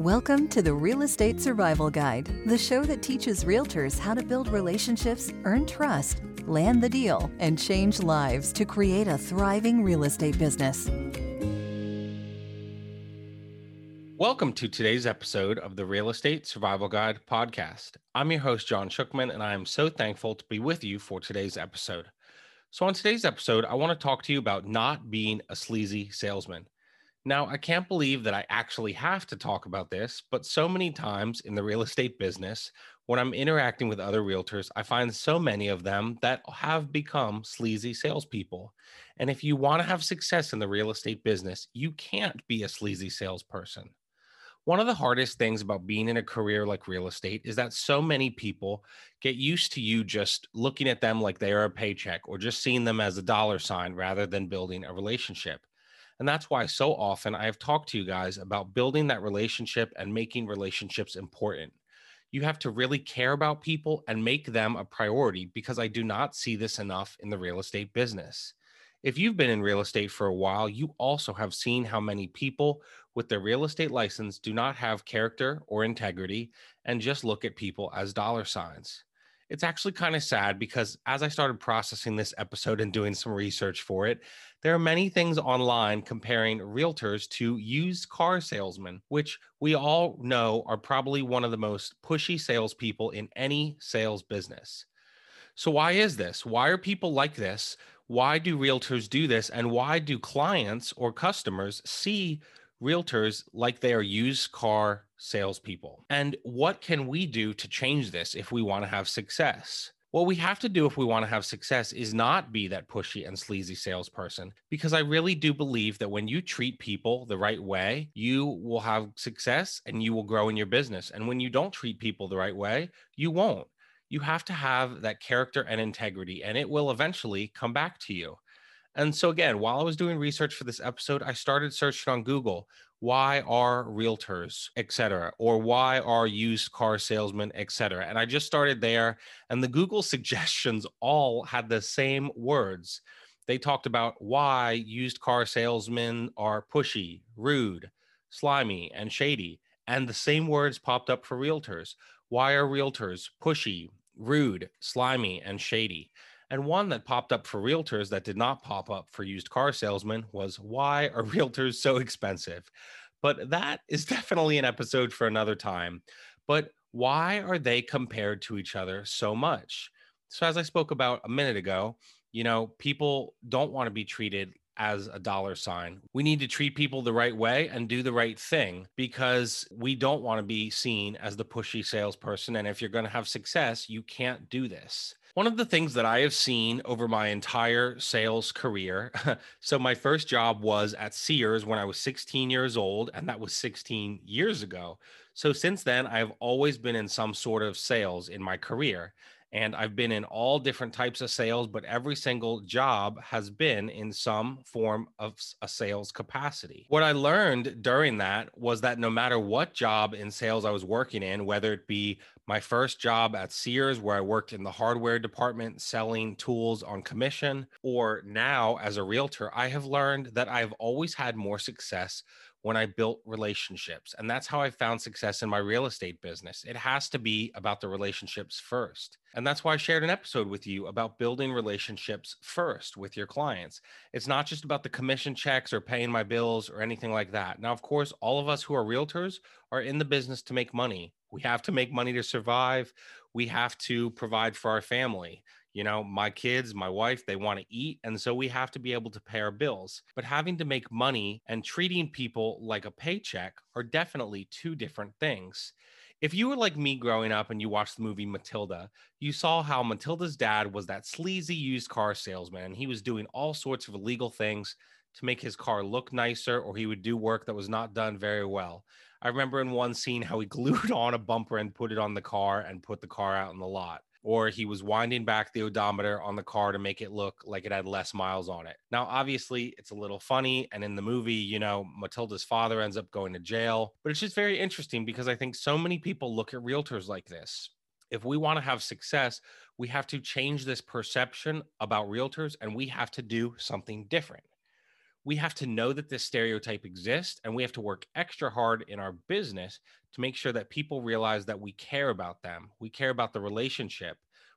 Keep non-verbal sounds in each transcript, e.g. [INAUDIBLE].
Welcome to the Real Estate Survival Guide, the show that teaches realtors how to build relationships, earn trust, land the deal, and change lives to create a thriving real estate business. Welcome to today's episode of the Real Estate Survival Guide podcast. I'm your host, John Shookman, and I am so thankful to be with you for today's episode. So, on today's episode, I want to talk to you about not being a sleazy salesman. Now, I can't believe that I actually have to talk about this, but so many times in the real estate business, when I'm interacting with other realtors, I find so many of them that have become sleazy salespeople. And if you want to have success in the real estate business, you can't be a sleazy salesperson. One of the hardest things about being in a career like real estate is that so many people get used to you just looking at them like they are a paycheck or just seeing them as a dollar sign rather than building a relationship. And that's why so often I have talked to you guys about building that relationship and making relationships important. You have to really care about people and make them a priority because I do not see this enough in the real estate business. If you've been in real estate for a while, you also have seen how many people with their real estate license do not have character or integrity and just look at people as dollar signs it's actually kind of sad because as I started processing this episode and doing some research for it, there are many things online comparing realtors to used car salesmen, which we all know are probably one of the most pushy salespeople in any sales business. So, why is this? Why are people like this? Why do realtors do this? And why do clients or customers see realtors like they are used car salespeople. And what can we do to change this if we want to have success? What we have to do if we want to have success is not be that pushy and sleazy salesperson, because I really do believe that when you treat people the right way, you will have success and you will grow in your business. And when you don't treat people the right way, you won't. You have to have that character and integrity, and it will eventually come back to you. And so, again, while I was doing research for this episode, I started searching on Google why are realtors, etc or why are used car salesmen, etc. And I just started there, and the Google [LAUGHS] suggestions all had the same words. They talked about why used car salesmen are pushy, rude, slimy, and shady. And the same words popped up for realtors. Why are realtors pushy, rude, slimy, and shady? And one that popped up for realtors that did not pop up for used car salesmen was why are [LAUGHS] realtors so expensive? But that is [LAUGHS] definitely an episode for another time. But why are they compared to each other so much? So, as I spoke about a minute ago, you know, people don't want to be treated as a dollar sign. We need to treat people the right way and do the right thing because we don't want to be seen as the pushy salesperson. And if you're going to have success, you can't do this. One of the things that I have seen over my entire sales career. [LAUGHS] so, my first job was at Sears when I was 16 years old, and that was 16 years ago. So, since then, I've always been in some sort of sales in my career and I've been in all different types of sales, but every single job has been in some form of a sales capacity. What I learned during that was that no matter what job in sales I was working in, whether it be my first job at Sears, where I worked in the hardware department selling tools on commission, or now as a realtor, I have learned that I've always had more success when I built relationships. And that's how I found success in my real estate business. It has to be about the relationships first. And that's why I shared an episode with you about building relationships first with your clients. It's not just about the commission checks or paying my bills or anything like that. Now, of course, all of us who are realtors are in the business to make money. We have to make money to survive. We have to provide for our family you know my kids my wife they want to eat and so we have to be able to pay our bills but having to make money and treating people like a paycheck are definitely two different things if you were like me growing up and you watched the movie Matilda, you saw how Matilda's dad was that sleazy used car salesman. And he was doing all sorts of illegal things to make his car look nicer, or he would do work that was not done very well. I remember in one scene how he [LAUGHS] glued on a bumper and put it on the car and put the car out in the lot or he was winding back the odometer on the car to make it look like it had less miles on it. Now, obviously, it's a little funny. And in the movie, you know, Matilda's father ends up going to jail. But it's just very interesting because I think so many people look at realtors like this. If we want to have success, we have to change this perception about realtors and we have to do something different. We have to know that this stereotype exists and we have to work extra hard in our business to make sure that people realize that we care about them. We care about the relationship.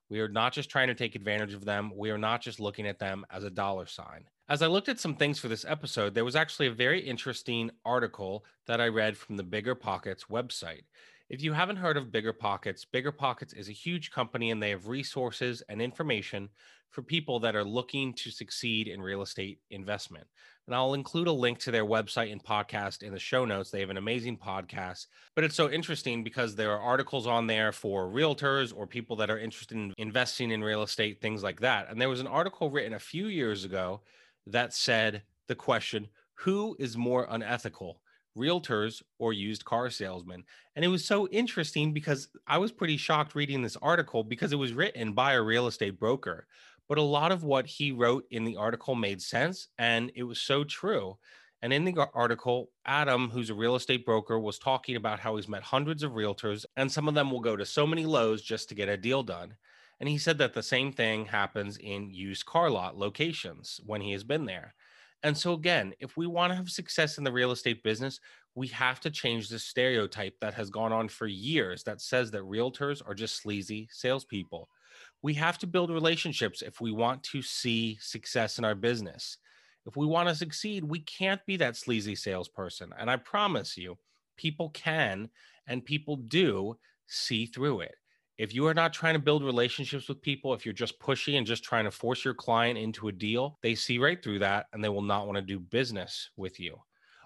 We are not just trying to take advantage of them. We are not just looking at them as a dollar sign. As I looked at some things for this episode, there was actually a very interesting article that I read from the Bigger Pockets website. If you haven't heard of Bigger Pockets, Bigger Pockets is a huge company and they have resources and information for people that are looking to succeed in real estate investment. And I'll include a link to their website and podcast in the show notes. They have an amazing podcast, but it's so interesting because there are articles on there for realtors or people that are interested in investing in real estate, things like that. And there was an article written a few years ago that said the question, who is more unethical? realtors or used car salesmen. And it was so interesting because I was pretty shocked reading this article because it was written by a real estate broker. But a lot of what he wrote in the article made sense and it was so true. And in the article, Adam, who's a real estate broker, was talking about how he's met hundreds of realtors and some of them will go to so many lows just to get a deal done. And he said that the same thing happens in used car lot locations when he has been there. And so, again, if we want to have success in the real estate business, we have to change the stereotype that has gone on for years that says that realtors are just sleazy salespeople. We have to build relationships if we want to see success in our business. If we want to succeed, we can't be that sleazy salesperson. And I promise you, people can and people do see through it. If you are not trying to build relationships with people, if you're just pushy and just trying to force your client into a deal, they see right through that and they will not want to do business with you.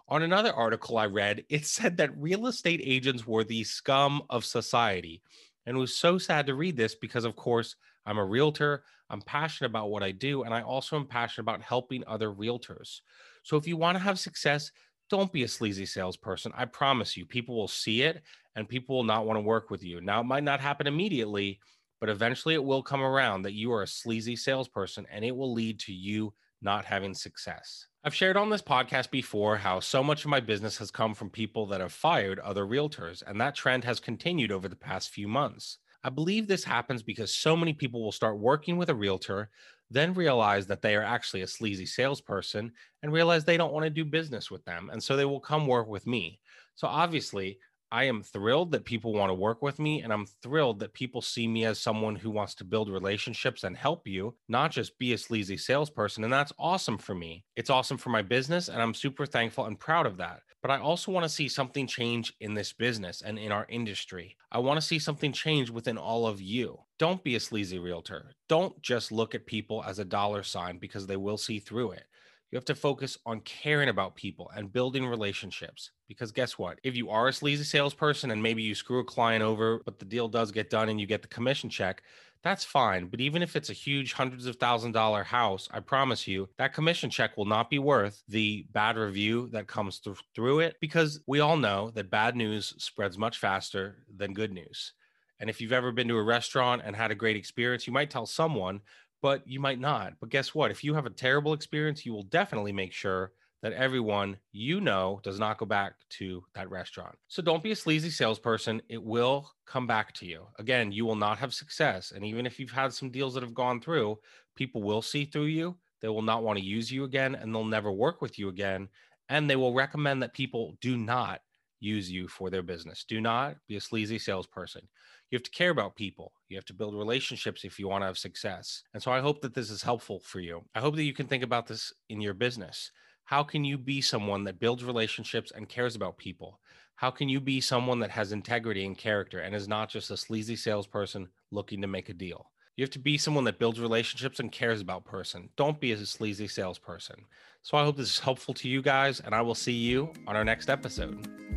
On another article I read, it said that real estate agents were the scum of society. And it was so sad to read this because, of course, I'm a realtor. I'm passionate about what I do. And I also am passionate about helping other realtors. So if you want to have success, don't be a sleazy salesperson. I promise you, people will see it and people will not want to work with you. Now, it might not happen immediately, but eventually it will come around that you are a sleazy salesperson and it will lead to you not having success. I've shared on this podcast before how so much of my business has come from people that have fired other realtors, and that trend has continued over the past few months. I believe this happens because so many people will start working with a realtor, then realize that they are actually a sleazy salesperson and realize they don't want to do business with them. And so they will come work with me. So obviously, I am thrilled that people want to work with me, and I'm thrilled that people see me as someone who wants to build relationships and help you, not just be a sleazy salesperson. And that's awesome for me. It's awesome for my business, and I'm super thankful and proud of that. But I also want to see something change in this business and in our industry. I want to see something change within all of you. Don't be a sleazy realtor. Don't just look at people as a dollar sign because they will see through it. You have to focus on caring about people and building relationships. Because guess what? If you are a sleazy salesperson and maybe you screw a client over, but the deal does get done and you get the commission check, that's fine. But even if it's a huge hundreds of thousand dollar house, I promise you that commission check will not be worth the bad review that comes th- through it because we all know that bad news spreads much faster than good news. And if you've ever been to a restaurant and had a great experience, you might tell someone, but you might not. But guess what? If you have a terrible experience, you will definitely make sure that everyone you know does not go back to that restaurant. So don't be a sleazy salesperson. It will come back to you. Again, you will not have success. And even if you've had some deals that have gone through, people will see through you. They will not want to use you again and they'll never work with you again. And they will recommend that people do not use you for their business. Do not be a sleazy salesperson you have to care about people. You have to build relationships if you want to have success. And so I hope that this is helpful for you. I hope that you can think about this in your business. How can you be someone that builds relationships and cares about people? How can you be someone that has integrity and character and is not just a sleazy salesperson looking to make a deal? You have to be someone that builds relationships and cares about person. Don't be a sleazy salesperson. So I hope this is helpful to you guys, and I will see you on our next episode.